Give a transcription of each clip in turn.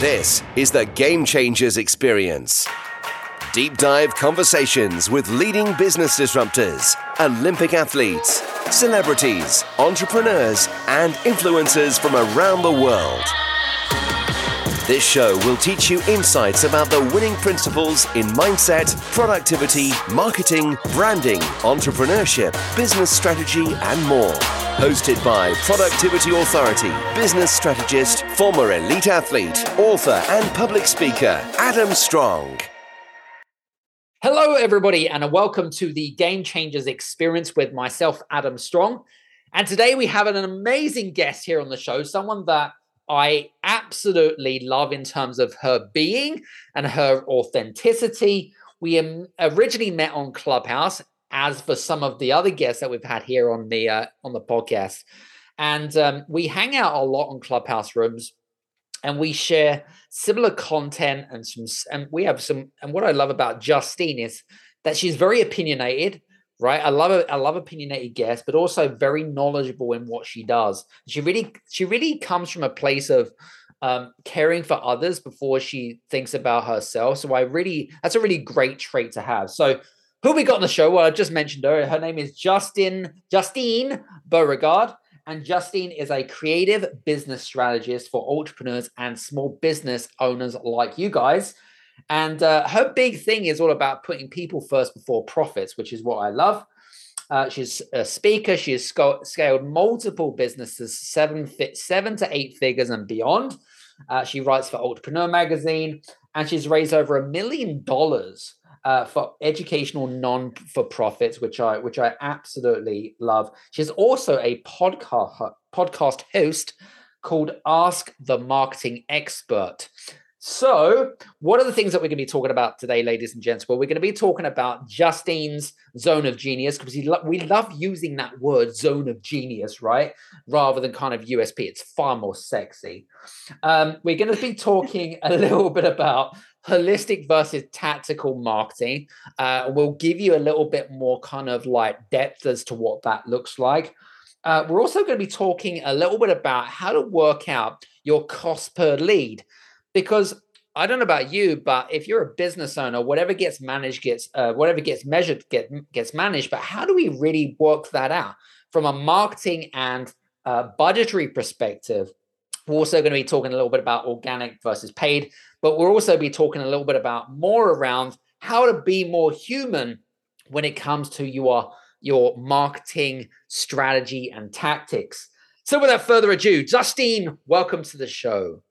This is the Game Changers Experience. Deep dive conversations with leading business disruptors, Olympic athletes, celebrities, entrepreneurs, and influencers from around the world. This show will teach you insights about the winning principles in mindset, productivity, marketing, branding, entrepreneurship, business strategy, and more. Hosted by Productivity Authority, business strategist, former elite athlete, author, and public speaker, Adam Strong. Hello, everybody, and a welcome to the Game Changers Experience with myself, Adam Strong. And today we have an amazing guest here on the show, someone that I absolutely love in terms of her being and her authenticity. We originally met on Clubhouse as for some of the other guests that we've had here on the uh, on the podcast. And um, we hang out a lot on clubhouse rooms, and we share similar content and some. And we have some. And what I love about Justine is that she's very opinionated. Right, I love I love opinionated guests, but also very knowledgeable in what she does. She really she really comes from a place of um, caring for others before she thinks about herself. So I really that's a really great trait to have. So who we got on the show? Well, I just mentioned her. Her name is Justin Justine Beauregard. And Justine is a creative business strategist for entrepreneurs and small business owners like you guys. And uh, her big thing is all about putting people first before profits, which is what I love. Uh, she's a speaker. She has sc- scaled multiple businesses, seven, fi- seven to eight figures and beyond. Uh, she writes for Entrepreneur Magazine, and she's raised over a million dollars uh, for educational non for profits, which I which I absolutely love. She's also a podcast podcast host called Ask the Marketing Expert. So, what are the things that we're going to be talking about today, ladies and gents? Well, we're going to be talking about Justine's zone of genius because lo- we love using that word zone of genius, right? Rather than kind of USP. It's far more sexy. Um, we're going to be talking a little bit about holistic versus tactical marketing. Uh, we'll give you a little bit more kind of like depth as to what that looks like. Uh, we're also going to be talking a little bit about how to work out your cost per lead because I don't know about you, but if you're a business owner, whatever gets managed gets uh, whatever gets measured get, gets managed. But how do we really work that out from a marketing and uh, budgetary perspective? We're also going to be talking a little bit about organic versus paid, but we'll also be talking a little bit about more around how to be more human when it comes to your your marketing strategy and tactics. So without further ado, Justine, welcome to the show.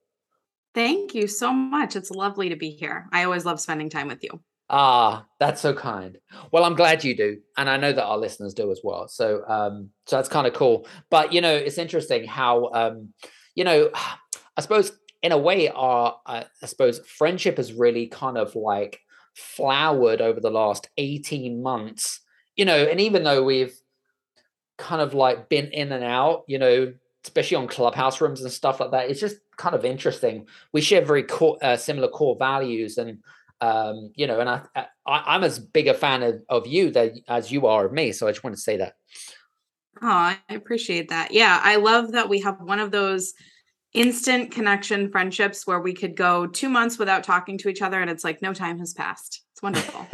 Thank you so much. It's lovely to be here. I always love spending time with you. Ah, that's so kind. Well, I'm glad you do, and I know that our listeners do as well. So, um, so that's kind of cool. But you know, it's interesting how, um, you know, I suppose in a way, our uh, I suppose friendship has really kind of like flowered over the last 18 months, you know, and even though we've kind of like been in and out, you know, especially on clubhouse rooms and stuff like that, it's just kind of interesting. We share very core, uh, similar core values, and um, you know, and I, I am as big a fan of, of you that as you are of me. So I just want to say that. Oh, I appreciate that. Yeah, I love that we have one of those instant connection friendships where we could go two months without talking to each other and it's like no time has passed it's wonderful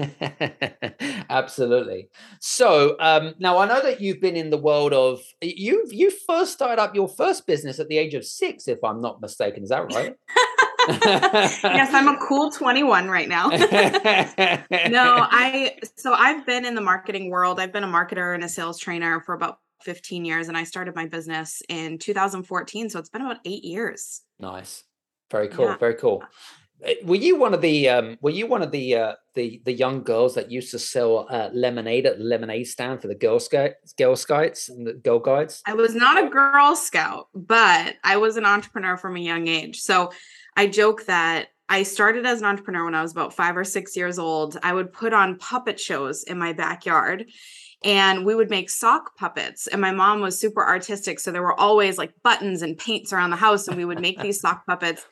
absolutely so um, now i know that you've been in the world of you you first started up your first business at the age of six if i'm not mistaken is that right yes i'm a cool 21 right now no i so i've been in the marketing world i've been a marketer and a sales trainer for about 15 years and I started my business in 2014. So it's been about eight years. Nice. Very cool. Yeah. Very cool. Eh, were you one of the um, were you one of the uh, the the young girls that used to sell uh, lemonade at the lemonade stand for the Girl Scouts, Girl Scouts and the Girl Guides? I was not a Girl Scout, but I was an entrepreneur from a young age. So I joke that I started as an entrepreneur when I was about five or six years old. I would put on puppet shows in my backyard and we would make sock puppets and my mom was super artistic so there were always like buttons and paints around the house and we would make these sock puppets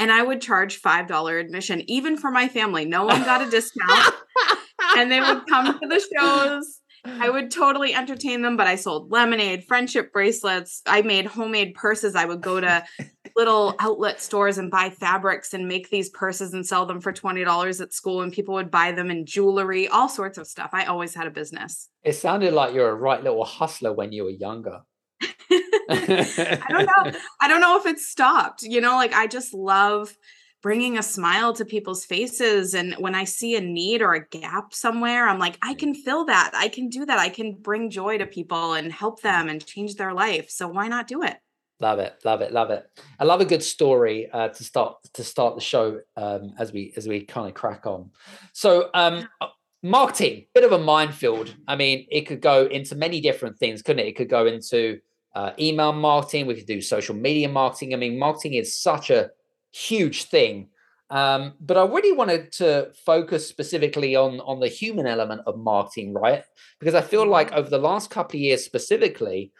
and i would charge five dollar admission even for my family no one got a discount and they would come to the shows i would totally entertain them but i sold lemonade friendship bracelets i made homemade purses i would go to little outlet stores and buy fabrics and make these purses and sell them for $20 at school and people would buy them in jewelry, all sorts of stuff. I always had a business. It sounded like you're a right little hustler when you were younger. I don't know. I don't know if it's stopped. You know, like I just love bringing a smile to people's faces and when I see a need or a gap somewhere, I'm like I can fill that. I can do that. I can bring joy to people and help them and change their life. So why not do it? Love it, love it, love it. I love a good story uh, to start to start the show um, as we as we kind of crack on. So, um, uh, marketing, bit of a minefield. I mean, it could go into many different things, couldn't it? It could go into uh, email marketing. We could do social media marketing. I mean, marketing is such a huge thing. Um, but I really wanted to focus specifically on on the human element of marketing, right? Because I feel like over the last couple of years, specifically,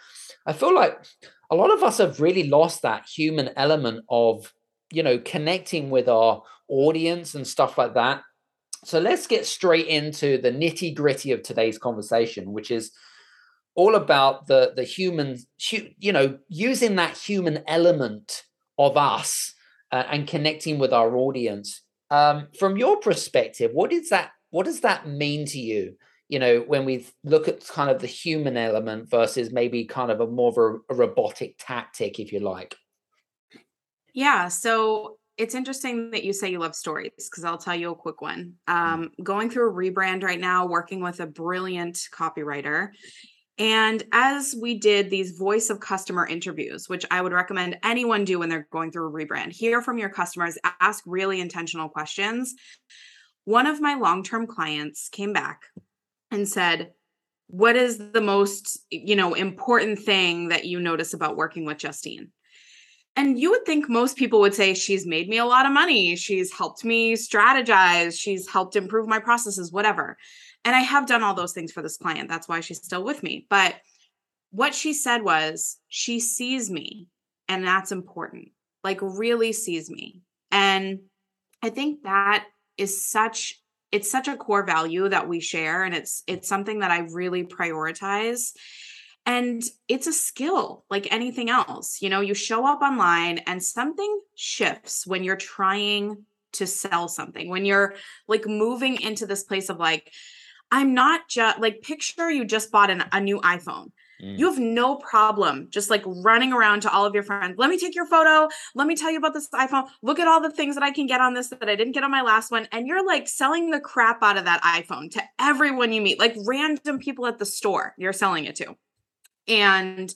I feel like a lot of us have really lost that human element of you know connecting with our audience and stuff like that so let's get straight into the nitty gritty of today's conversation which is all about the the human you know using that human element of us uh, and connecting with our audience um, from your perspective what is that what does that mean to you you know, when we look at kind of the human element versus maybe kind of a more of a, a robotic tactic, if you like? Yeah. So it's interesting that you say you love stories because I'll tell you a quick one. Mm. Um, going through a rebrand right now, working with a brilliant copywriter. And as we did these voice of customer interviews, which I would recommend anyone do when they're going through a rebrand, hear from your customers, ask really intentional questions. One of my long term clients came back and said, what is the most, you know, important thing that you notice about working with Justine? And you would think most people would say, She's made me a lot of money. She's helped me strategize. She's helped improve my processes, whatever. And I have done all those things for this client. That's why she's still with me. But what she said was, She sees me. And that's important, like, really sees me. And I think that is such it's such a core value that we share and it's it's something that I really prioritize and it's a skill like anything else you know you show up online and something shifts when you're trying to sell something when you're like moving into this place of like i'm not just like picture you just bought an, a new iphone Mm. You have no problem just like running around to all of your friends. Let me take your photo. Let me tell you about this iPhone. Look at all the things that I can get on this that I didn't get on my last one. And you're like selling the crap out of that iPhone to everyone you meet, like random people at the store you're selling it to. And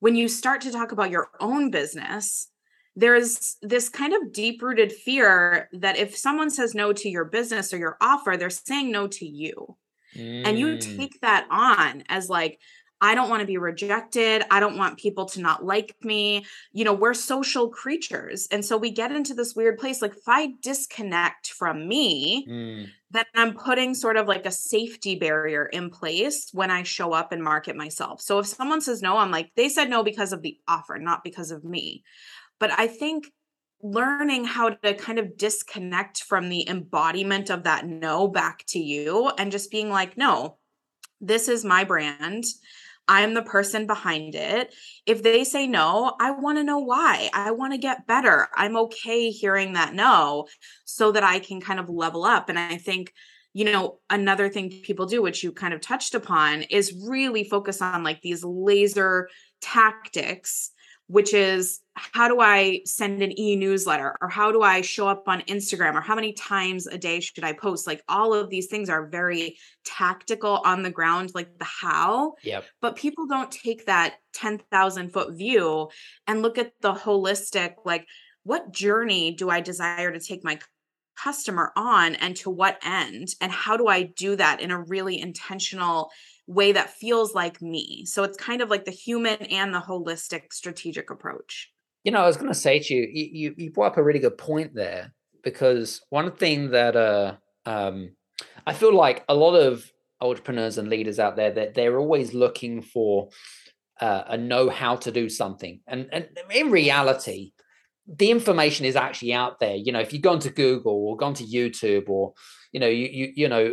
when you start to talk about your own business, there's this kind of deep rooted fear that if someone says no to your business or your offer, they're saying no to you. Mm. And you mm. take that on as like, I don't want to be rejected. I don't want people to not like me. You know, we're social creatures. And so we get into this weird place. Like, if I disconnect from me, mm. then I'm putting sort of like a safety barrier in place when I show up and market myself. So if someone says no, I'm like, they said no because of the offer, not because of me. But I think learning how to kind of disconnect from the embodiment of that no back to you and just being like, no, this is my brand I'm the person behind it. If they say no, I want to know why. I want to get better. I'm okay hearing that no so that I can kind of level up. And I think, you know, another thing people do, which you kind of touched upon, is really focus on like these laser tactics which is how do I send an e newsletter or how do I show up on Instagram or how many times a day should I post? Like all of these things are very tactical on the ground, like the how. Yep. But people don't take that 10,000 foot view and look at the holistic, like, what journey do I desire to take my customer on and to what end? And how do I do that in a really intentional way that feels like me. So it's kind of like the human and the holistic strategic approach. You know, I was going to say to you, you, you brought up a really good point there because one thing that uh, um, I feel like a lot of entrepreneurs and leaders out there that they're always looking for uh, a know how to do something, and and in reality, the information is actually out there. You know, if you go onto Google or go onto YouTube or you know you you you know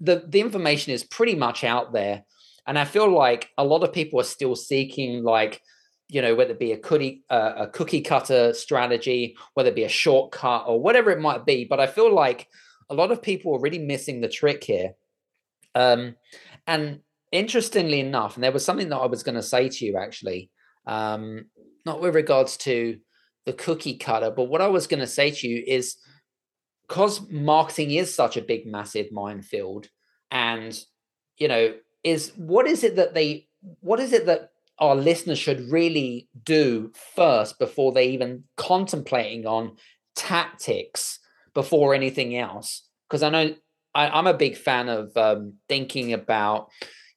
the the information is pretty much out there and i feel like a lot of people are still seeking like you know, whether it be a cookie uh, a cookie cutter strategy, whether it be a shortcut or whatever it might be. But I feel like a lot of people are really missing the trick here. Um, and interestingly enough, and there was something that I was going to say to you actually, um, not with regards to the cookie cutter, but what I was going to say to you is because marketing is such a big, massive minefield, and you know, is what is it that they, what is it that our listeners should really do first before they even contemplating on tactics before anything else? Because I know I, am a big fan of um, thinking about,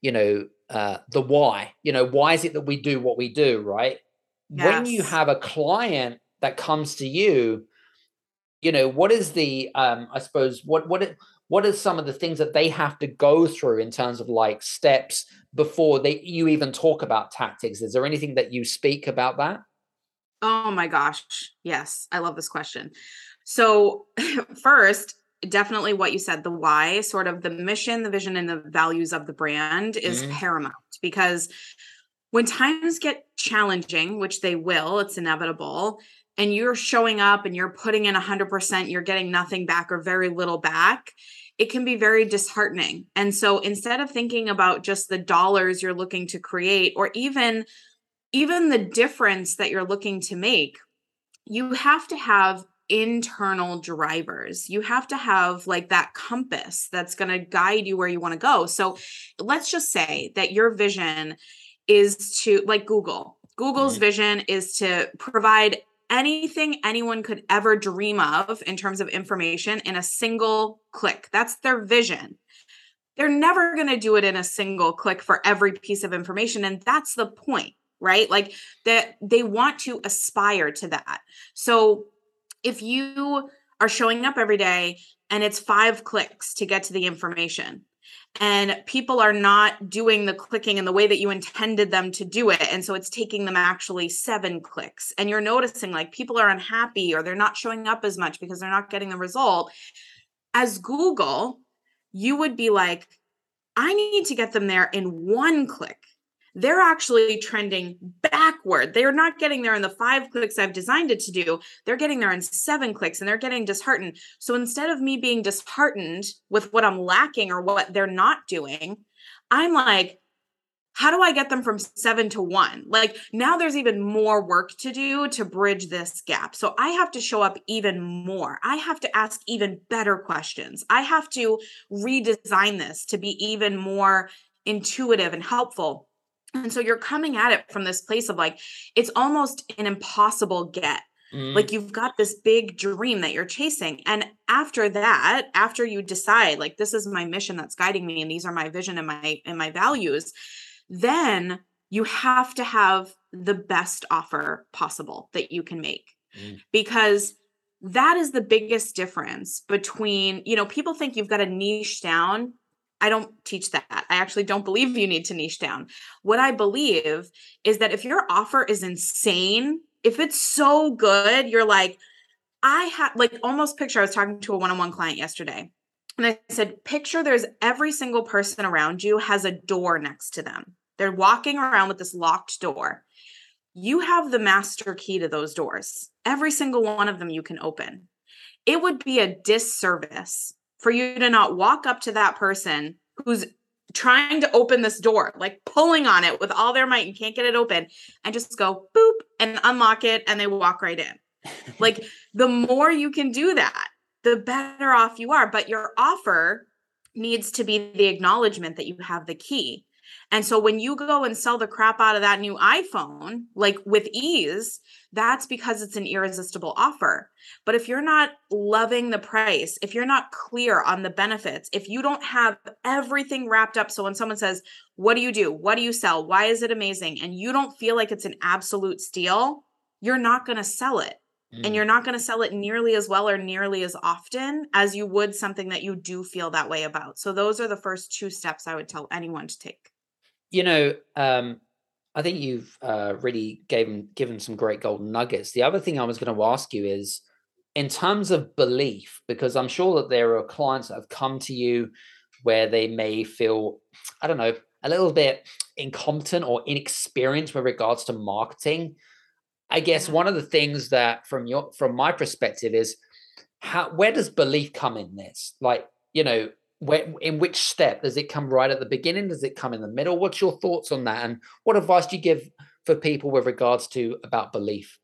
you know, uh, the why. You know, why is it that we do what we do, right? Yes. When you have a client that comes to you, you know, what is the, um, I suppose, what what what are some of the things that they have to go through in terms of like steps before they you even talk about tactics? Is there anything that you speak about that? Oh my gosh, yes, I love this question. So first, definitely what you said the why sort of the mission the vision and the values of the brand is mm-hmm. paramount because when times get challenging which they will it's inevitable and you're showing up and you're putting in 100% you're getting nothing back or very little back it can be very disheartening and so instead of thinking about just the dollars you're looking to create or even even the difference that you're looking to make you have to have internal drivers. You have to have like that compass that's going to guide you where you want to go. So let's just say that your vision is to, like Google, Google's vision is to provide anything anyone could ever dream of in terms of information in a single click. That's their vision. They're never going to do it in a single click for every piece of information. And that's the point right like that they want to aspire to that so if you are showing up every day and it's five clicks to get to the information and people are not doing the clicking in the way that you intended them to do it. And so it's taking them actually seven clicks. And you're noticing like people are unhappy or they're not showing up as much because they're not getting the result. As google you would be like i need to get them there in one click they're actually trending backward. They're not getting there in the five clicks I've designed it to do. They're getting there in seven clicks and they're getting disheartened. So instead of me being disheartened with what I'm lacking or what they're not doing, I'm like, how do I get them from seven to one? Like now there's even more work to do to bridge this gap. So I have to show up even more. I have to ask even better questions. I have to redesign this to be even more intuitive and helpful and so you're coming at it from this place of like, it's almost an impossible get. Mm. Like you've got this big dream that you're chasing. And after that, after you decide, like, this is my mission that's guiding me, and these are my vision and my and my values, then you have to have the best offer possible that you can make. Mm. Because that is the biggest difference between, you know, people think you've got to niche down I don't teach that. I actually don't believe you need to niche down. What I believe is that if your offer is insane, if it's so good, you're like, I have like almost picture. I was talking to a one on one client yesterday, and I said, picture there's every single person around you has a door next to them. They're walking around with this locked door. You have the master key to those doors. Every single one of them you can open. It would be a disservice for you to not walk up to that person who's trying to open this door, like pulling on it with all their might and can't get it open, and just go boop and unlock it and they walk right in. like the more you can do that, the better off you are. But your offer needs to be the acknowledgement that you have the key. And so when you go and sell the crap out of that new iPhone, like with ease, that's because it's an irresistible offer. But if you're not loving the price, if you're not clear on the benefits, if you don't have everything wrapped up, so when someone says, What do you do? What do you sell? Why is it amazing? And you don't feel like it's an absolute steal, you're not going to sell it. And mm. you're not going to sell it nearly as well or nearly as often as you would something that you do feel that way about. So, those are the first two steps I would tell anyone to take. You know, um, I think you've uh, really given given some great golden nuggets. The other thing I was going to ask you is, in terms of belief, because I'm sure that there are clients that have come to you where they may feel, I don't know, a little bit incompetent or inexperienced with regards to marketing, I guess one of the things that from your from my perspective is how where does belief come in this? Like, you know, where in which step does it come right at the beginning? Does it come in the middle? What's your thoughts on that? And what advice do you give for people with regards to about belief?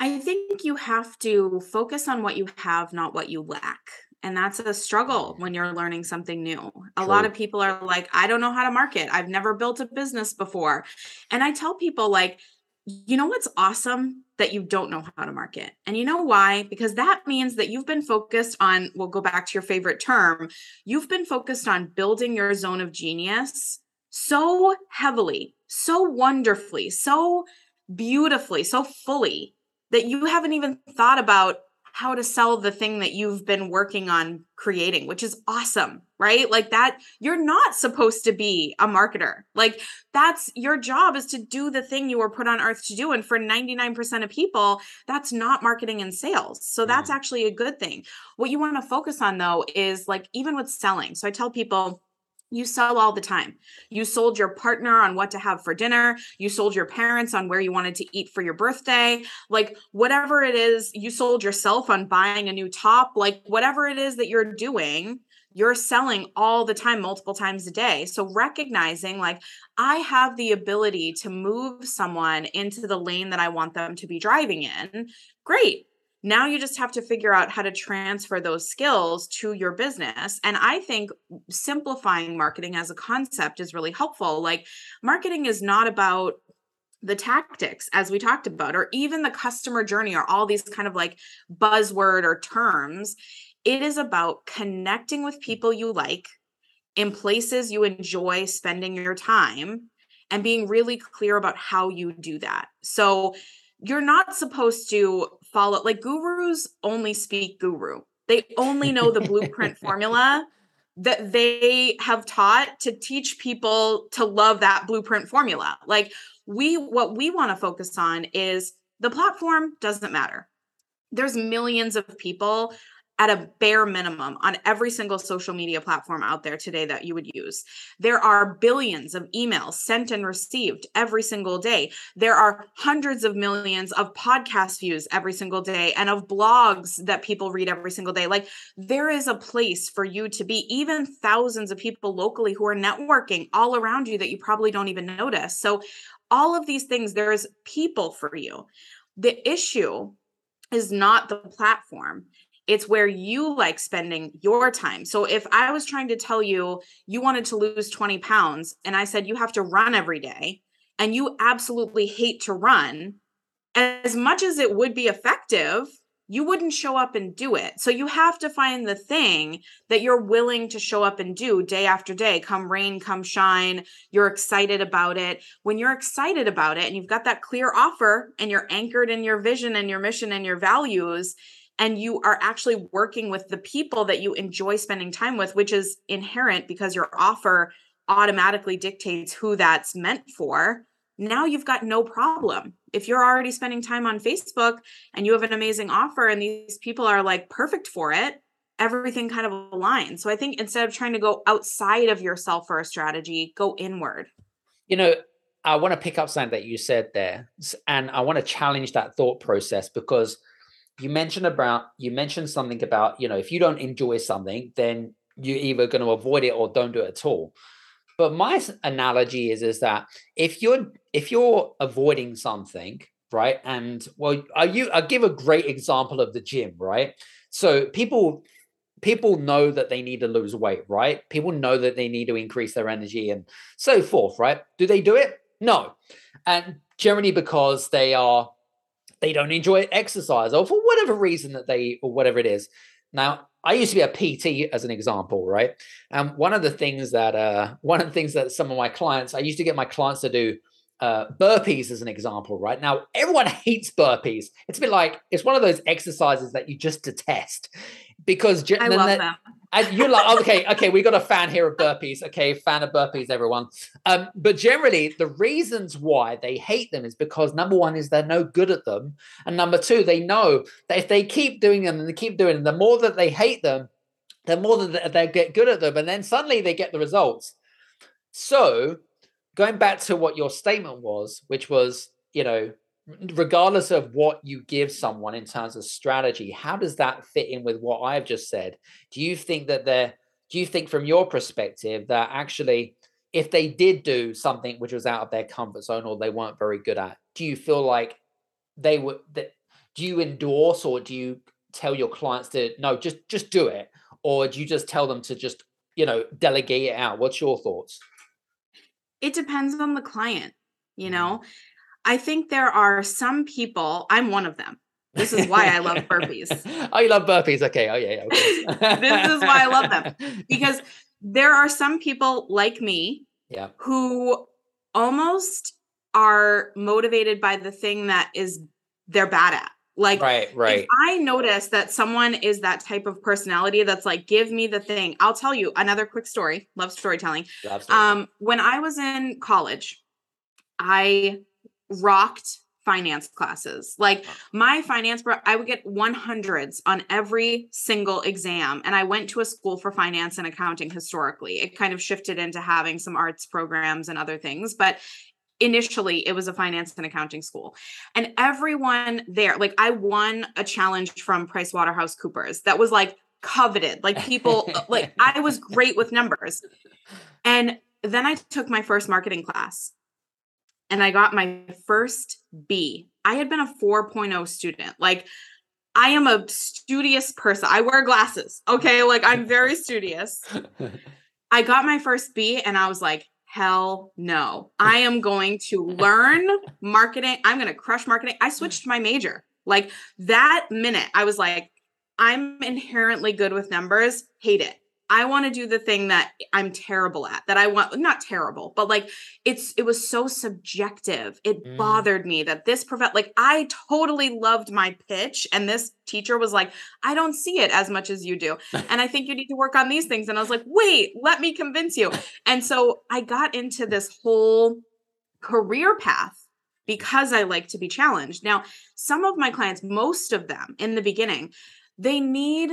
I think you have to focus on what you have, not what you lack. And that's a struggle when you're learning something new. A lot of people are like, I don't know how to market. I've never built a business before. And I tell people, like, you know what's awesome that you don't know how to market. And you know why? Because that means that you've been focused on we'll go back to your favorite term you've been focused on building your zone of genius so heavily so wonderfully so beautifully so fully that you haven't even thought about how to sell the thing that you've been working on creating, which is awesome, right? Like that, you're not supposed to be a marketer. Like that's your job is to do the thing you were put on earth to do. And for 99% of people, that's not marketing and sales. So that's mm. actually a good thing. What you want to focus on though is like even with selling. So I tell people, you sell all the time. You sold your partner on what to have for dinner. You sold your parents on where you wanted to eat for your birthday. Like, whatever it is, you sold yourself on buying a new top. Like, whatever it is that you're doing, you're selling all the time, multiple times a day. So, recognizing like, I have the ability to move someone into the lane that I want them to be driving in. Great now you just have to figure out how to transfer those skills to your business. And I think simplifying marketing as a concept is really helpful. Like, marketing is not about the tactics as we talked about or even the customer journey or all these kind of like buzzword or terms it is about connecting with people you like in places you enjoy spending your time and being really clear about how you do that so you're not supposed to follow like gurus only speak guru. They only know the blueprint formula that they have taught to teach people to love that blueprint formula. Like we what we want to focus on is the platform doesn't matter. There's millions of people at a bare minimum on every single social media platform out there today that you would use. There are billions of emails sent and received every single day. There are hundreds of millions of podcast views every single day and of blogs that people read every single day. Like there is a place for you to be, even thousands of people locally who are networking all around you that you probably don't even notice. So, all of these things, there's people for you. The issue is not the platform it's where you like spending your time. So if I was trying to tell you you wanted to lose 20 pounds and I said you have to run every day and you absolutely hate to run, as much as it would be effective, you wouldn't show up and do it. So you have to find the thing that you're willing to show up and do day after day, come rain, come shine. You're excited about it. When you're excited about it and you've got that clear offer and you're anchored in your vision and your mission and your values, and you are actually working with the people that you enjoy spending time with, which is inherent because your offer automatically dictates who that's meant for. Now you've got no problem. If you're already spending time on Facebook and you have an amazing offer and these people are like perfect for it, everything kind of aligns. So I think instead of trying to go outside of yourself for a strategy, go inward. You know, I want to pick up something that you said there and I want to challenge that thought process because you mentioned about you mentioned something about you know if you don't enjoy something then you're either going to avoid it or don't do it at all. But my analogy is is that if you're if you're avoiding something right and well are you i give a great example of the gym right? So people people know that they need to lose weight right? People know that they need to increase their energy and so forth right? Do they do it? No. And generally because they are they don't enjoy exercise or for whatever reason that they or whatever it is. Now, I used to be a PT as an example, right? And one of the things that uh, one of the things that some of my clients, I used to get my clients to do uh, burpees as an example, right? Now, everyone hates burpees. It's a bit like it's one of those exercises that you just detest because I love them. And you're like, okay, okay, we got a fan here of burpees. Okay, fan of burpees, everyone. Um, but generally, the reasons why they hate them is because number one is they're no good at them, and number two, they know that if they keep doing them and they keep doing them, the more that they hate them, the more that they get good at them, and then suddenly they get the results. So, going back to what your statement was, which was, you know, regardless of what you give someone in terms of strategy, how does that fit in with what I've just said? Do you think that they're, do you think from your perspective that actually, if they did do something which was out of their comfort zone or they weren't very good at, do you feel like they would, that, do you endorse or do you tell your clients to, no, just, just do it? Or do you just tell them to just, you know, delegate it out? What's your thoughts? It depends on the client, you know? Mm-hmm I think there are some people, I'm one of them. This is why I love burpees. oh, you love burpees. Okay. Oh, yeah. yeah this is why I love them because there are some people like me yeah. who almost are motivated by the thing that is they're bad at. Like, right, right. If I notice that someone is that type of personality that's like, give me the thing. I'll tell you another quick story. Love storytelling. Love. Um, when I was in college, I rocked finance classes. Like my finance, I would get 100s on every single exam. And I went to a school for finance and accounting historically. It kind of shifted into having some arts programs and other things. But initially, it was a finance and accounting school. And everyone there, like I won a challenge from PricewaterhouseCoopers that was like coveted. Like people, uh, like I was great with numbers. And then I took my first marketing class and I got my first B. I had been a 4.0 student. Like, I am a studious person. I wear glasses. Okay. Like, I'm very studious. I got my first B and I was like, hell no. I am going to learn marketing. I'm going to crush marketing. I switched my major. Like, that minute, I was like, I'm inherently good with numbers, hate it. I want to do the thing that I'm terrible at, that I want, not terrible, but like it's, it was so subjective. It mm. bothered me that this prevent, like I totally loved my pitch. And this teacher was like, I don't see it as much as you do. and I think you need to work on these things. And I was like, wait, let me convince you. And so I got into this whole career path because I like to be challenged. Now, some of my clients, most of them in the beginning, they need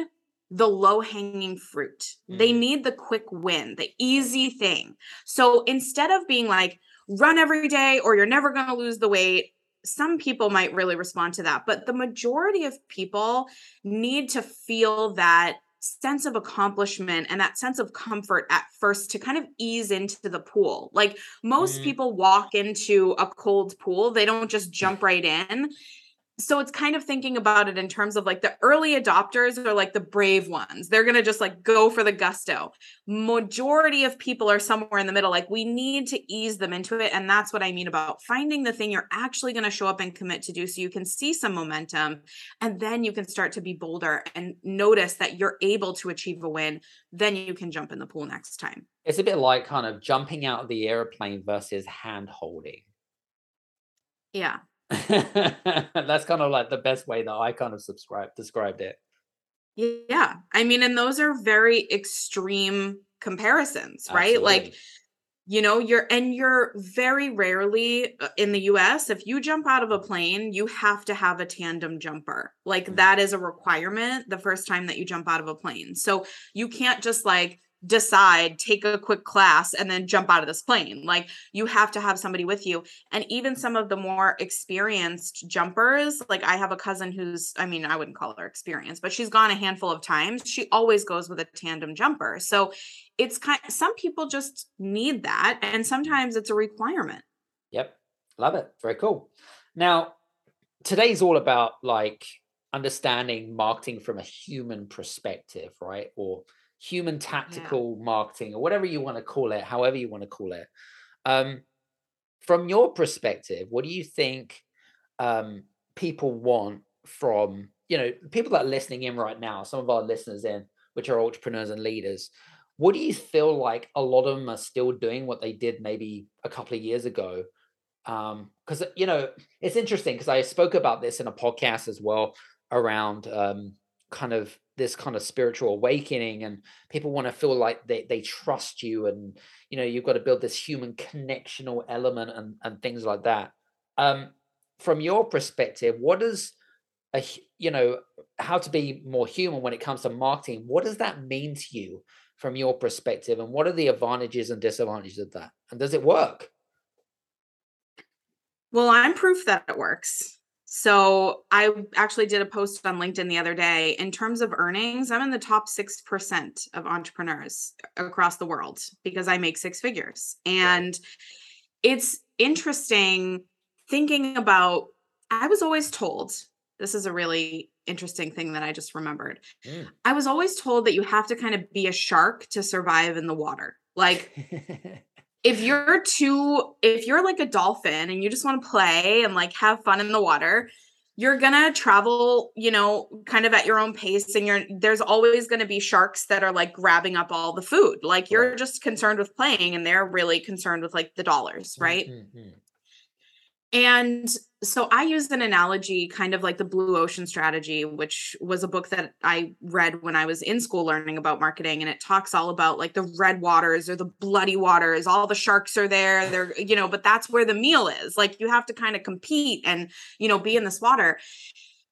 the low hanging fruit. Mm-hmm. They need the quick win, the easy thing. So instead of being like, run every day or you're never going to lose the weight, some people might really respond to that. But the majority of people need to feel that sense of accomplishment and that sense of comfort at first to kind of ease into the pool. Like most mm-hmm. people walk into a cold pool, they don't just jump right in so it's kind of thinking about it in terms of like the early adopters are like the brave ones. They're going to just like go for the gusto. Majority of people are somewhere in the middle. Like we need to ease them into it. And that's what I mean about finding the thing you're actually going to show up and commit to do so you can see some momentum. And then you can start to be bolder and notice that you're able to achieve a win. Then you can jump in the pool next time. It's a bit like kind of jumping out of the airplane versus hand holding. Yeah. That's kind of like the best way that I kind of subscribe described it. Yeah. I mean, and those are very extreme comparisons, right? Absolutely. Like, you know, you're and you're very rarely uh, in the US, if you jump out of a plane, you have to have a tandem jumper. Like mm-hmm. that is a requirement the first time that you jump out of a plane. So you can't just like decide take a quick class and then jump out of this plane. Like you have to have somebody with you. And even some of the more experienced jumpers like i have a cousin who's i mean i wouldn't call her experienced but she's gone a handful of times. She always goes with a tandem jumper. So it's kind some people just need that and sometimes it's a requirement. Yep. Love it. Very cool. Now today's all about like understanding marketing from a human perspective right? Or human tactical yeah. marketing or whatever you want to call it, however you want to call it. Um, from your perspective, what do you think um, people want from, you know, people that are listening in right now, some of our listeners in, which are entrepreneurs and leaders, what do you feel like a lot of them are still doing what they did maybe a couple of years ago? Because, um, you know, it's interesting because I spoke about this in a podcast as well around um, kind of this kind of spiritual awakening and people want to feel like they, they trust you and you know you've got to build this human connectional element and, and things like that. Um, from your perspective what does a you know how to be more human when it comes to marketing what does that mean to you from your perspective and what are the advantages and disadvantages of that and does it work? Well i'm proof that it works so I actually did a post on LinkedIn the other day. In terms of earnings, I'm in the top 6% of entrepreneurs across the world because I make six figures. And it's interesting thinking about, I was always told, this is a really interesting thing that I just remembered. Mm. I was always told that you have to kind of be a shark to survive in the water. Like, if you're too if you're like a dolphin and you just want to play and like have fun in the water you're gonna travel you know kind of at your own pace and you're there's always gonna be sharks that are like grabbing up all the food. Like you're just concerned with playing and they're really concerned with like the dollars right? Mm-hmm. And so I used an analogy, kind of like the blue ocean strategy, which was a book that I read when I was in school learning about marketing. And it talks all about like the red waters or the bloody waters. All the sharks are there. They're, you know, but that's where the meal is. Like you have to kind of compete and, you know, be in this water.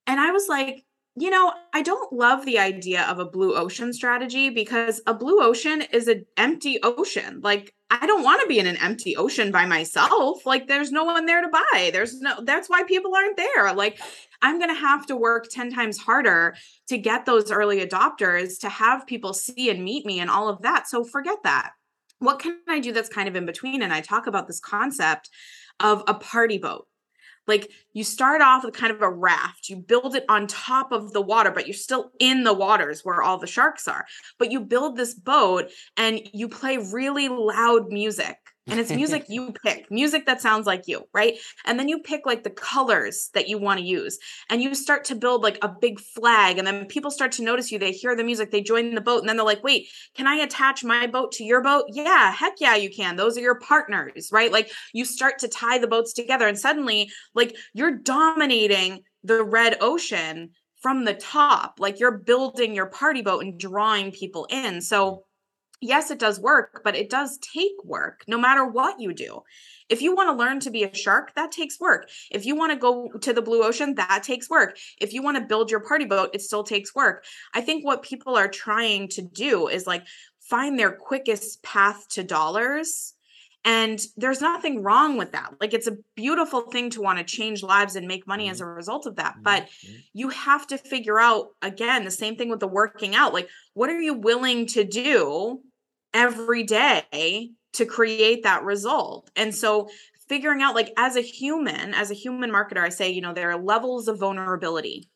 And I was like, you know, I don't love the idea of a blue ocean strategy because a blue ocean is an empty ocean. Like, I don't want to be in an empty ocean by myself. Like, there's no one there to buy. There's no, that's why people aren't there. Like, I'm going to have to work 10 times harder to get those early adopters to have people see and meet me and all of that. So, forget that. What can I do that's kind of in between? And I talk about this concept of a party boat like you start off with kind of a raft, you build it on top of the water, but you're still in the waters where all the sharks are. But you build this boat and you play really loud music and it's music you pick music that sounds like you right? And then you pick like the colors that you want to use and you start to build like a big flag and then people start to notice you they hear the music they join the boat and then they're like wait can i attach my boat to your boat? Yeah heck yeah you can those are your partners right? Like you start to tie the boats together and suddenly like you're dominating the red ocean from the top like you're building your party boat and drawing people in. So yes, it does work, but it does take work no matter what you do. If you want to learn to be a shark, that takes work. If you want to go to the blue ocean, that takes work. If you want to build your party boat, it still takes work. I think what people are trying to do is like find their quickest path to dollars. And there's nothing wrong with that. Like, it's a beautiful thing to want to change lives and make money as mm-hmm. a result of that. But mm-hmm. you have to figure out, again, the same thing with the working out. Like, what are you willing to do every day to create that result. And so figuring out like as a human, as a human marketer, I say, you know, there are levels of vulnerability.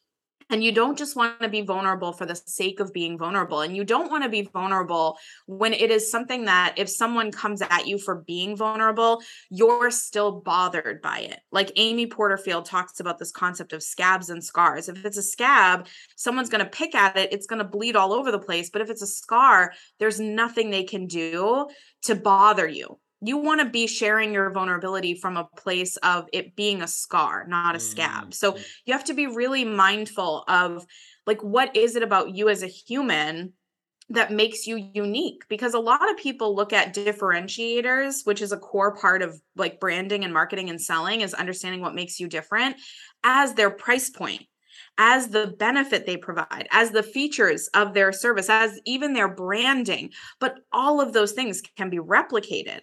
And you don't just want to be vulnerable for the sake of being vulnerable. And you don't want to be vulnerable when it is something that if someone comes at you for being vulnerable, you're still bothered by it. Like Amy Porterfield talks about this concept of scabs and scars. If it's a scab, someone's going to pick at it, it's going to bleed all over the place. But if it's a scar, there's nothing they can do to bother you you want to be sharing your vulnerability from a place of it being a scar, not a scab. So mm-hmm. you have to be really mindful of like what is it about you as a human that makes you unique because a lot of people look at differentiators which is a core part of like branding and marketing and selling is understanding what makes you different as their price point as the benefit they provide, as the features of their service, as even their branding. But all of those things can be replicated.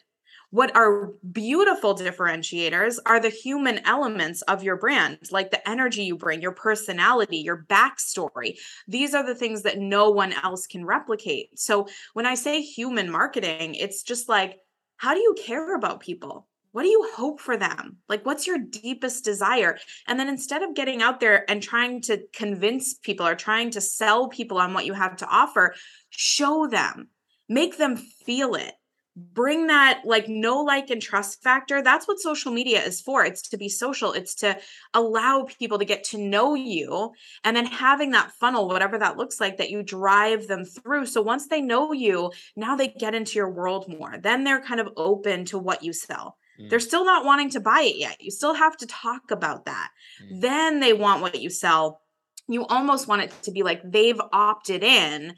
What are beautiful differentiators are the human elements of your brand, like the energy you bring, your personality, your backstory. These are the things that no one else can replicate. So when I say human marketing, it's just like, how do you care about people? What do you hope for them? Like, what's your deepest desire? And then instead of getting out there and trying to convince people or trying to sell people on what you have to offer, show them, make them feel it bring that like no like and trust factor. That's what social media is for. It's to be social. It's to allow people to get to know you and then having that funnel whatever that looks like that you drive them through. So once they know you now they get into your world more. Then they're kind of open to what you sell. Mm. they're still not wanting to buy it yet. You still have to talk about that. Mm. then they want what you sell. You almost want it to be like they've opted in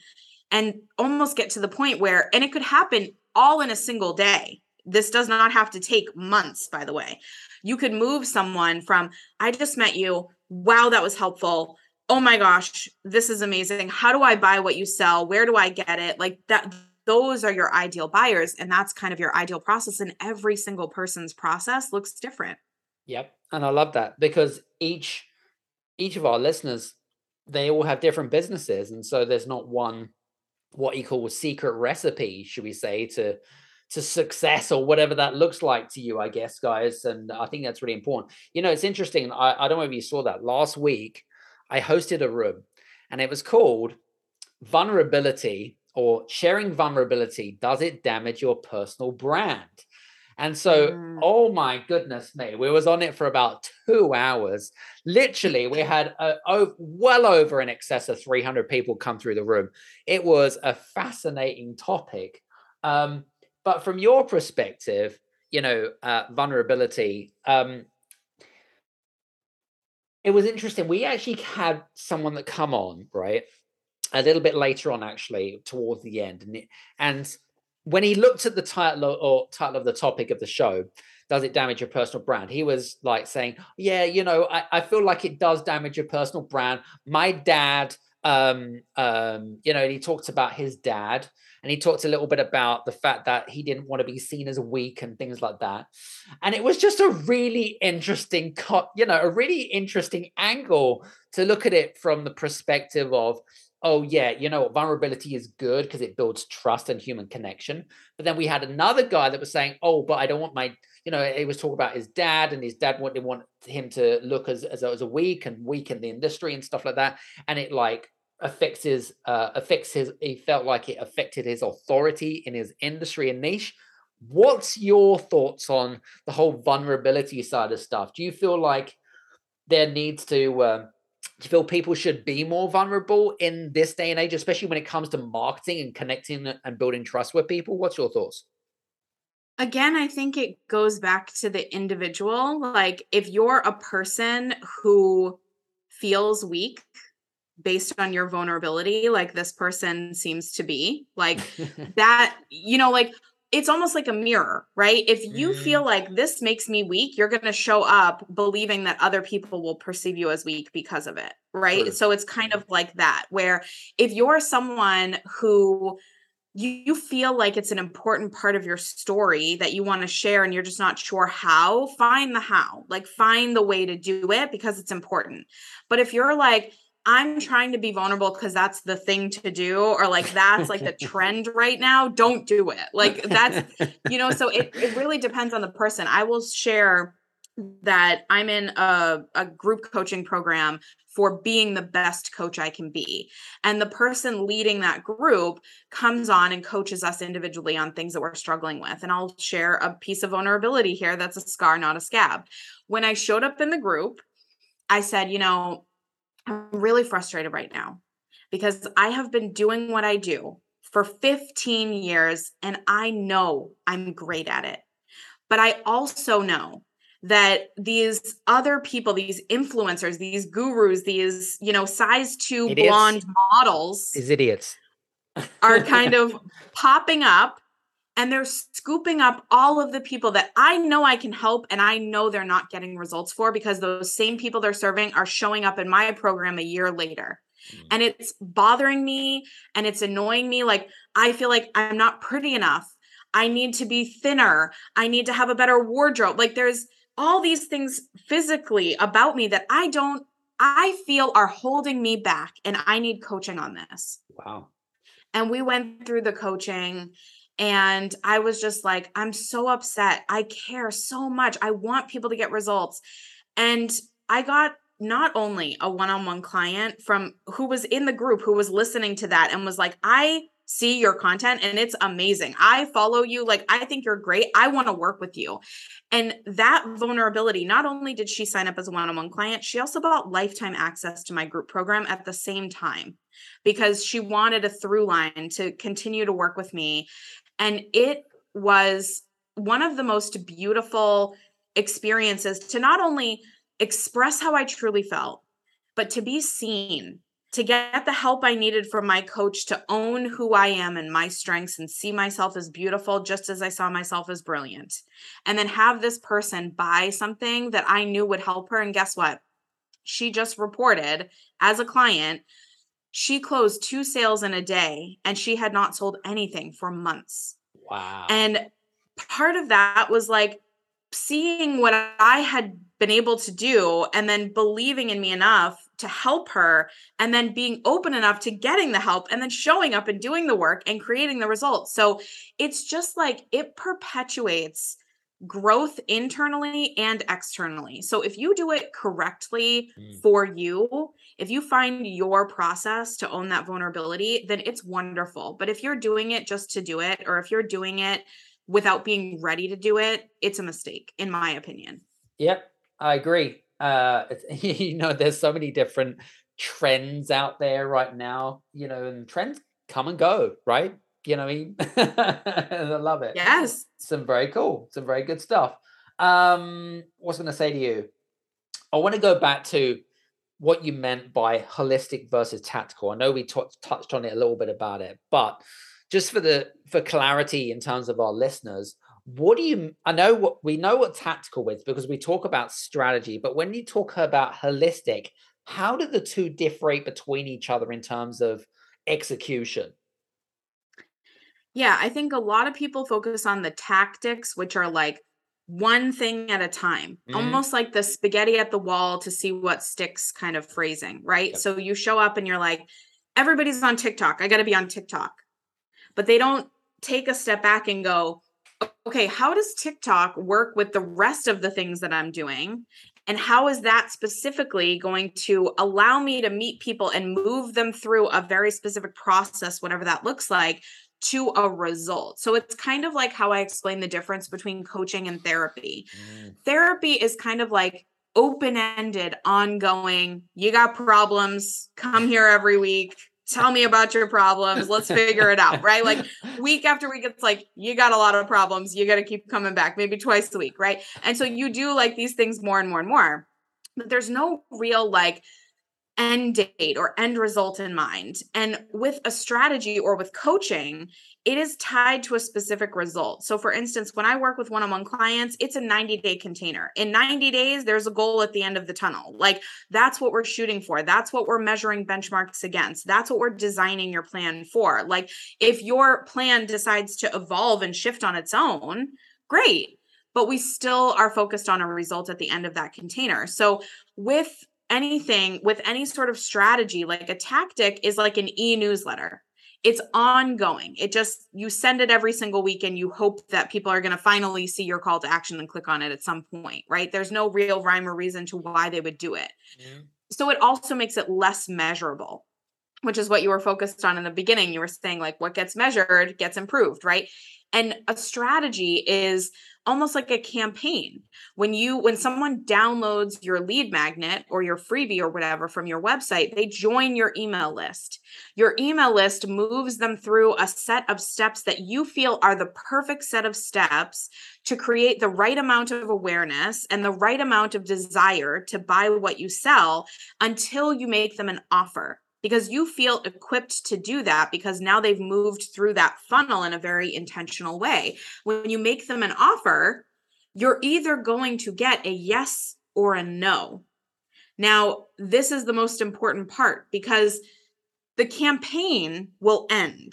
and almost get to the point where and it could happen all in a single day. This does not have to take months, by the way. You could move someone from, I just met you. Wow, that was helpful. Oh my gosh, this is amazing. How do I buy what you sell? Where do I get it? Like that those are your ideal buyers and that's kind of your ideal process and every single person's process looks different yep and i love that because each each of our listeners they all have different businesses and so there's not one what you call a secret recipe should we say to to success or whatever that looks like to you i guess guys and i think that's really important. You know it's interesting i, I don't know if you saw that last week i hosted a room and it was called vulnerability or sharing vulnerability does it damage your personal brand and so mm. oh my goodness me we was on it for about two hours literally we had a, oh, well over in excess of 300 people come through the room it was a fascinating topic um, but from your perspective you know uh, vulnerability um, it was interesting we actually had someone that come on right a little bit later on, actually, towards the end. And, it, and when he looked at the title or title of the topic of the show, does it damage your personal brand? He was like saying, Yeah, you know, I, I feel like it does damage your personal brand. My dad, um, um, you know, and he talked about his dad and he talked a little bit about the fact that he didn't want to be seen as weak and things like that. And it was just a really interesting, cut, you know, a really interesting angle to look at it from the perspective of oh yeah, you know vulnerability is good because it builds trust and human connection. But then we had another guy that was saying, oh, but I don't want my, you know, it was talking about his dad and his dad wanted want him to look as as a, as a weak and weak in the industry and stuff like that, and it like affects his uh affects his he felt like it affected his authority in his industry and niche. What's your thoughts on the whole vulnerability side of stuff? Do you feel like there needs to um, you feel people should be more vulnerable in this day and age, especially when it comes to marketing and connecting and building trust with people? What's your thoughts? Again, I think it goes back to the individual. Like, if you're a person who feels weak based on your vulnerability, like this person seems to be, like that, you know, like it's almost like a mirror, right? If you mm. feel like this makes me weak, you're going to show up believing that other people will perceive you as weak because of it, right? True. So it's kind of like that, where if you're someone who you, you feel like it's an important part of your story that you want to share and you're just not sure how, find the how, like find the way to do it because it's important. But if you're like, I'm trying to be vulnerable because that's the thing to do, or like that's like the trend right now. Don't do it. Like that's, you know, so it, it really depends on the person. I will share that I'm in a, a group coaching program for being the best coach I can be. And the person leading that group comes on and coaches us individually on things that we're struggling with. And I'll share a piece of vulnerability here that's a scar, not a scab. When I showed up in the group, I said, you know, I'm really frustrated right now because I have been doing what I do for 15 years and I know I'm great at it. But I also know that these other people, these influencers, these gurus, these, you know, size two idiots. blonde models, these idiots are kind of popping up and they're scooping up all of the people that I know I can help and I know they're not getting results for because those same people they're serving are showing up in my program a year later. Mm. And it's bothering me and it's annoying me. Like, I feel like I'm not pretty enough. I need to be thinner. I need to have a better wardrobe. Like, there's all these things physically about me that I don't, I feel are holding me back. And I need coaching on this. Wow. And we went through the coaching and I was just like, I'm so upset. I care so much. I want people to get results. And I got not only a one on one client from who was in the group who was listening to that and was like, I see your content and it's amazing. I follow you. Like, I think you're great. I want to work with you. And that vulnerability, not only did she sign up as a one on one client, she also bought lifetime access to my group program at the same time because she wanted a through line to continue to work with me and it was one of the most beautiful experiences to not only express how I truly felt, but to be seen, to get the help I needed from my coach to own who I am and my strengths and see myself as beautiful just as I saw myself as brilliant. And then have this person buy something that I knew would help her. And guess what? She just reported as a client she closed two sales in a day and she had not sold anything for months. Wow. And part of that was like seeing what I had been able to do and then believing in me enough to help her and then being open enough to getting the help and then showing up and doing the work and creating the results. So it's just like it perpetuates growth internally and externally. So if you do it correctly mm. for you, if you find your process to own that vulnerability, then it's wonderful. But if you're doing it just to do it, or if you're doing it without being ready to do it, it's a mistake, in my opinion. Yep, I agree. Uh, you know, there's so many different trends out there right now, you know, and trends come and go, right? You know what I mean? I love it. Yes. Some very cool, some very good stuff. Um, what's going to say to you? I want to go back to what you meant by holistic versus tactical. I know we t- touched on it a little bit about it, but just for the for clarity in terms of our listeners, what do you I know what we know what tactical is because we talk about strategy, but when you talk about holistic, how do the two differentiate between each other in terms of execution? Yeah, I think a lot of people focus on the tactics, which are like one thing at a time, mm-hmm. almost like the spaghetti at the wall to see what sticks kind of phrasing, right? Yep. So you show up and you're like, everybody's on TikTok. I got to be on TikTok. But they don't take a step back and go, okay, how does TikTok work with the rest of the things that I'm doing? And how is that specifically going to allow me to meet people and move them through a very specific process, whatever that looks like, to a result. So it's kind of like how I explain the difference between coaching and therapy. Mm. Therapy is kind of like open ended, ongoing. You got problems, come here every week. Tell me about your problems. Let's figure it out, right? Like week after week, it's like you got a lot of problems. You got to keep coming back, maybe twice a week, right? And so you do like these things more and more and more. But there's no real like end date or end result in mind. And with a strategy or with coaching, it is tied to a specific result. So, for instance, when I work with one on one clients, it's a 90 day container. In 90 days, there's a goal at the end of the tunnel. Like that's what we're shooting for. That's what we're measuring benchmarks against. That's what we're designing your plan for. Like, if your plan decides to evolve and shift on its own, great but we still are focused on a result at the end of that container. So, with anything with any sort of strategy, like a tactic is like an e newsletter. It's ongoing. It just, you send it every single week and you hope that people are going to finally see your call to action and click on it at some point, right? There's no real rhyme or reason to why they would do it. Mm-hmm. So it also makes it less measurable which is what you were focused on in the beginning. You were saying, like, what gets measured gets improved, right? And a strategy is almost like a campaign. When you when someone downloads your lead magnet or your freebie or whatever from your website, they join your email list. Your email list moves them through a set of steps that you feel are the perfect set of steps to create the right amount of awareness and the right amount of desire to buy what you sell until you make them an offer because you feel equipped to do that because now they've moved through that funnel in a very intentional way. When you make them an offer, you're either going to get a yes or a no. Now, this is the most important part because the campaign will end,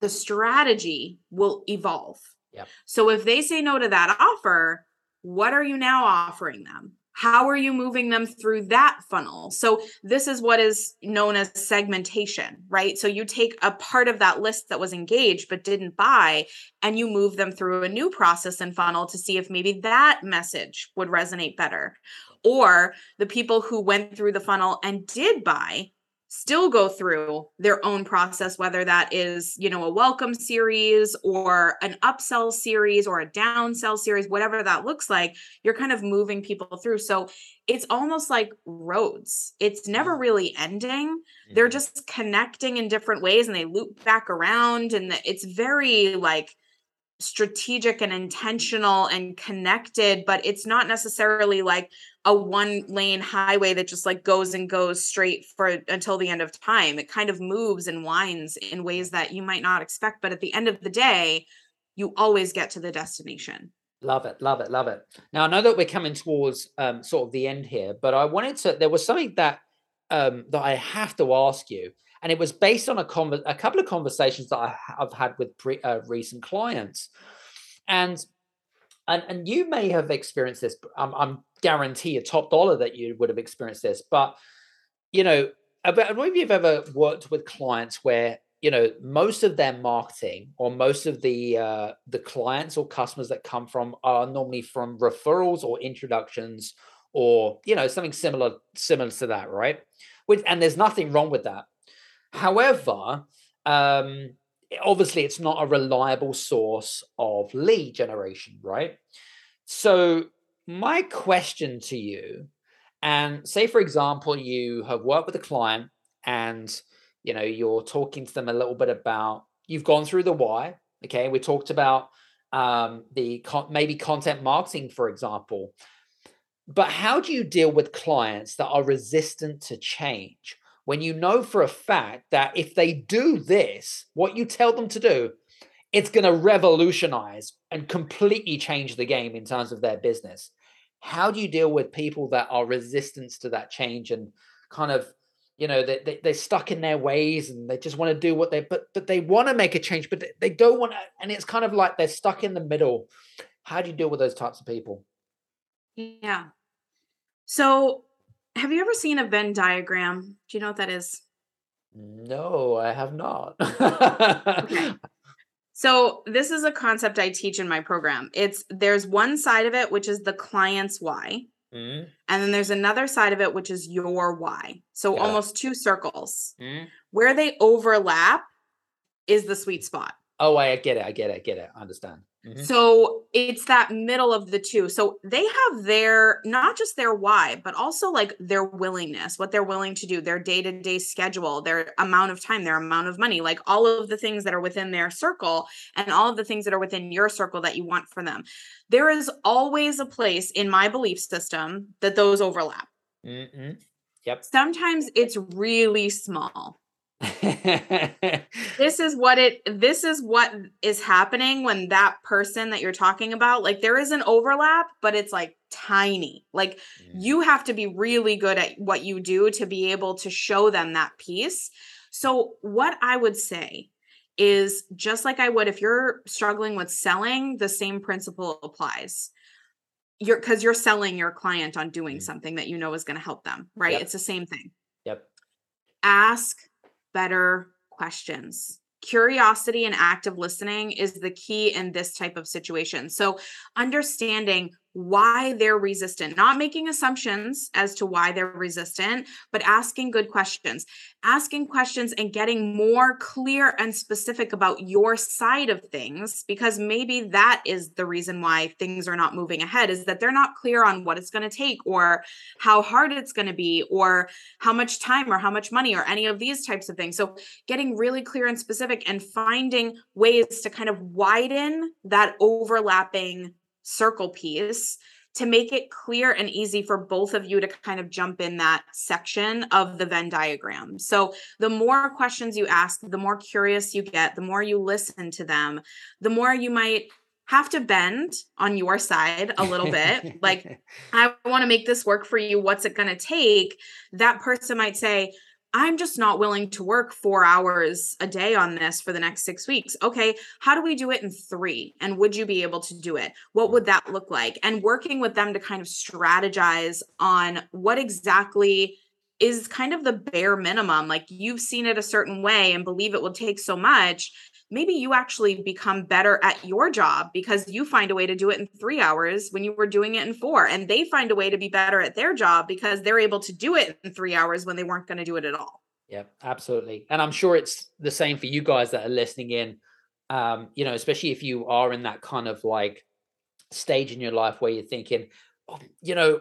the strategy will evolve. Yep. So if they say no to that offer, what are you now offering them? How are you moving them through that funnel? So this is what is known as segmentation right? So you take a part of that list that was engaged but didn't buy and you move them through a new process and funnel to see if maybe that message would resonate better. Or the people who went through the funnel and did buy still go through their own process whether that is you know a welcome series or an upsell series or a downsell series whatever that looks like you're kind of moving people through so it's almost like roads it's never mm-hmm. really ending they're mm-hmm. just connecting in different ways and they loop back around and it's very like strategic and intentional and connected but it's not necessarily like a one lane highway that just like goes and goes straight for until the end of time. It kind of moves and winds in ways that you might not expect but at the end of the day you always get to the destination. Love it love it love it. Now i know that we're coming towards um, sort of the end here but i wanted to there was something that um, that I have to ask you, and it was based on a, con- a couple of conversations that I have had with pre- uh, recent clients, and and and you may have experienced this. I'm, I'm guarantee a top dollar that you would have experienced this, but you know, about maybe you've ever worked with clients where you know most of their marketing or most of the uh, the clients or customers that come from are normally from referrals or introductions or you know something similar similar to that right With, and there's nothing wrong with that however um obviously it's not a reliable source of lead generation right? So my question to you and say for example you have worked with a client and you know you're talking to them a little bit about you've gone through the why okay? We talked about um, the con- maybe content marketing for example. But how do you deal with clients that are resistant to change when you know for a fact that if they do this what you tell them to do it's going to revolutionize and completely change the game in terms of their business. How do you deal with people that are resistant to that change and kind of you know they, they, they're stuck in their ways and they just want to do what they but but they want to make a change but they, don't want to and it's kind of like they're stuck in the middle. How do you deal with those types of people? Yeah. So have you ever seen a venn diagram do you know what that is no i have not okay so this is a concept i teach in my program it's there's one side of it which is the client's why Mm-hmm. And then there's another side of it, which is your why. So yeah. almost two circles. Mm-hmm. Where they overlap is the sweet spot. Oh, I get it. I get it. I get it. I understand. Mm-hmm. So it's that middle of the two. So they have their not just their why, but also like their willingness, what they're willing to do, their day to day schedule, their amount of time, their amount of money, like all of the things that are within their circle and all of the things that are within your circle that you want for them. There is always a place in my belief system that those overlap. Mm-hmm. Yep. Sometimes it's really small. this is what it this is what is happening when that person that you're talking about like there is an overlap but it's like tiny like mm. you have to be really good at what you do to be able to show them that piece so what i would say is just like i would if you're struggling with selling the same principle applies you're because you're selling your client on doing mm. something that you know is going to help them right yep. it's the same thing yep ask better questions. Curiosity and active listening is the key in this type of situation. So, understanding why they're resistant, not making assumptions as to why they're resistant, but asking good questions, asking questions and getting more clear and specific about your side of things, because maybe that is the reason why things are not moving ahead is that they're not clear on what it's going to take or how hard it's going to be or how much time or how much money or any of these types of things. So, getting really clear and specific and finding ways to kind of widen that overlapping circle piece to make it clear and easy for both of you to kind of jump in that section of the Venn diagram. So, the more questions you ask, the more curious you get, the more you listen to them, the more you might have to bend on your side a little bit. like, I want to make this work for you. What's it going to take? That person might say, I'm just not willing to work four hours a day on this for the next six weeks. Okay, how do we do it in three? And would you be able to do it? What would that look like? And working with them to kind of strategize on what exactly is kind of the bare minimum. Like you've seen it a certain way and believe it will take so much maybe you actually become better at your job because you find a way to do it in three hours when you were doing it in four. And they find a way to be better at their job because they're able to do it in three hours when they weren't going to do it at all. Yeah, absolutely. And I'm sure it's the same for you guys that are listening in. Um, you know, especially if you are in that kind of like stage in your life where you're thinking, oh, you know,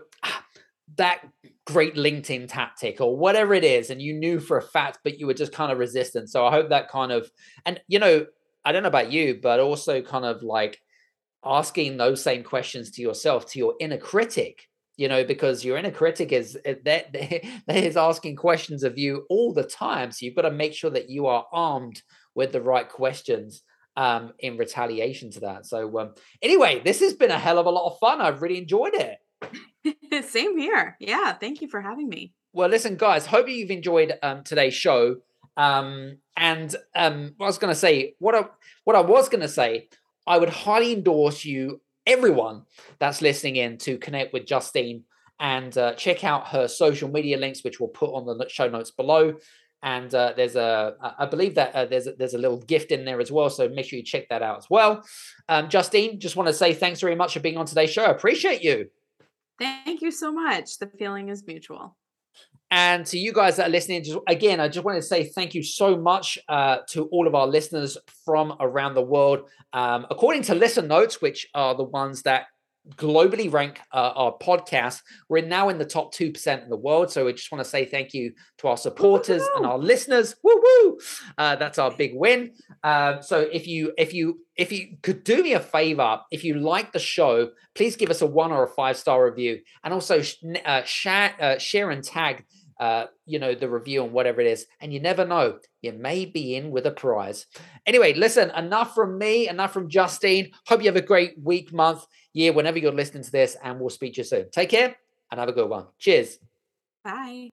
that great LinkedIn tactic or whatever it is, and you knew for a fact, but you were just kind of resistant. So I hope that kind of, and you know, I don't know about you, but also kind of like asking those same questions to yourself, to your inner critic, you know, because your inner critic is eh, that is asking questions of you all the time. So you've got to make sure that you are armed with the right questions um, in retaliation to that. So um, anyway, this has been a hell of a lot of fun. I've really enjoyed it. Same here. Yeah. Thank you for having me. Well, listen, guys, hope you've enjoyed um, today's show. Um, and um, I was going to say, what I what I was going to say, I would highly endorse you, everyone that's listening in, to connect with Justine and uh, check out her social media links, which we'll put on the show notes below. And uh, there's a, I believe that uh, there's a, there's a little gift in there as well. So make sure you check that out as well. Um, Justine, just want to say thanks very much for being on today's show. I appreciate you. Thank you so much. The feeling is mutual. And to you guys that are listening, just again, I just want to say thank you so much uh, to all of our listeners from around the world. Um, according to Listen Notes, which are the ones that globally rank uh, our podcast. We're now in the top 2% in the world. So we just want to say thank you to our supporters Woo-hoo! and our listeners. Woo woo! Uh, that's our big win. Um, so if you, if you, if you could do me a favor, if you like the show, please give us a one or a five star review and also uh, share, uh, share and tag uh, you know, the review and whatever it is. And you never know, you may be in with a prize. Anyway, listen, enough from me, enough from Justine. Hope you have a great week, month, year, whenever you're listening to this, and we'll speak to you soon. Take care and have a good one. Cheers. Bye.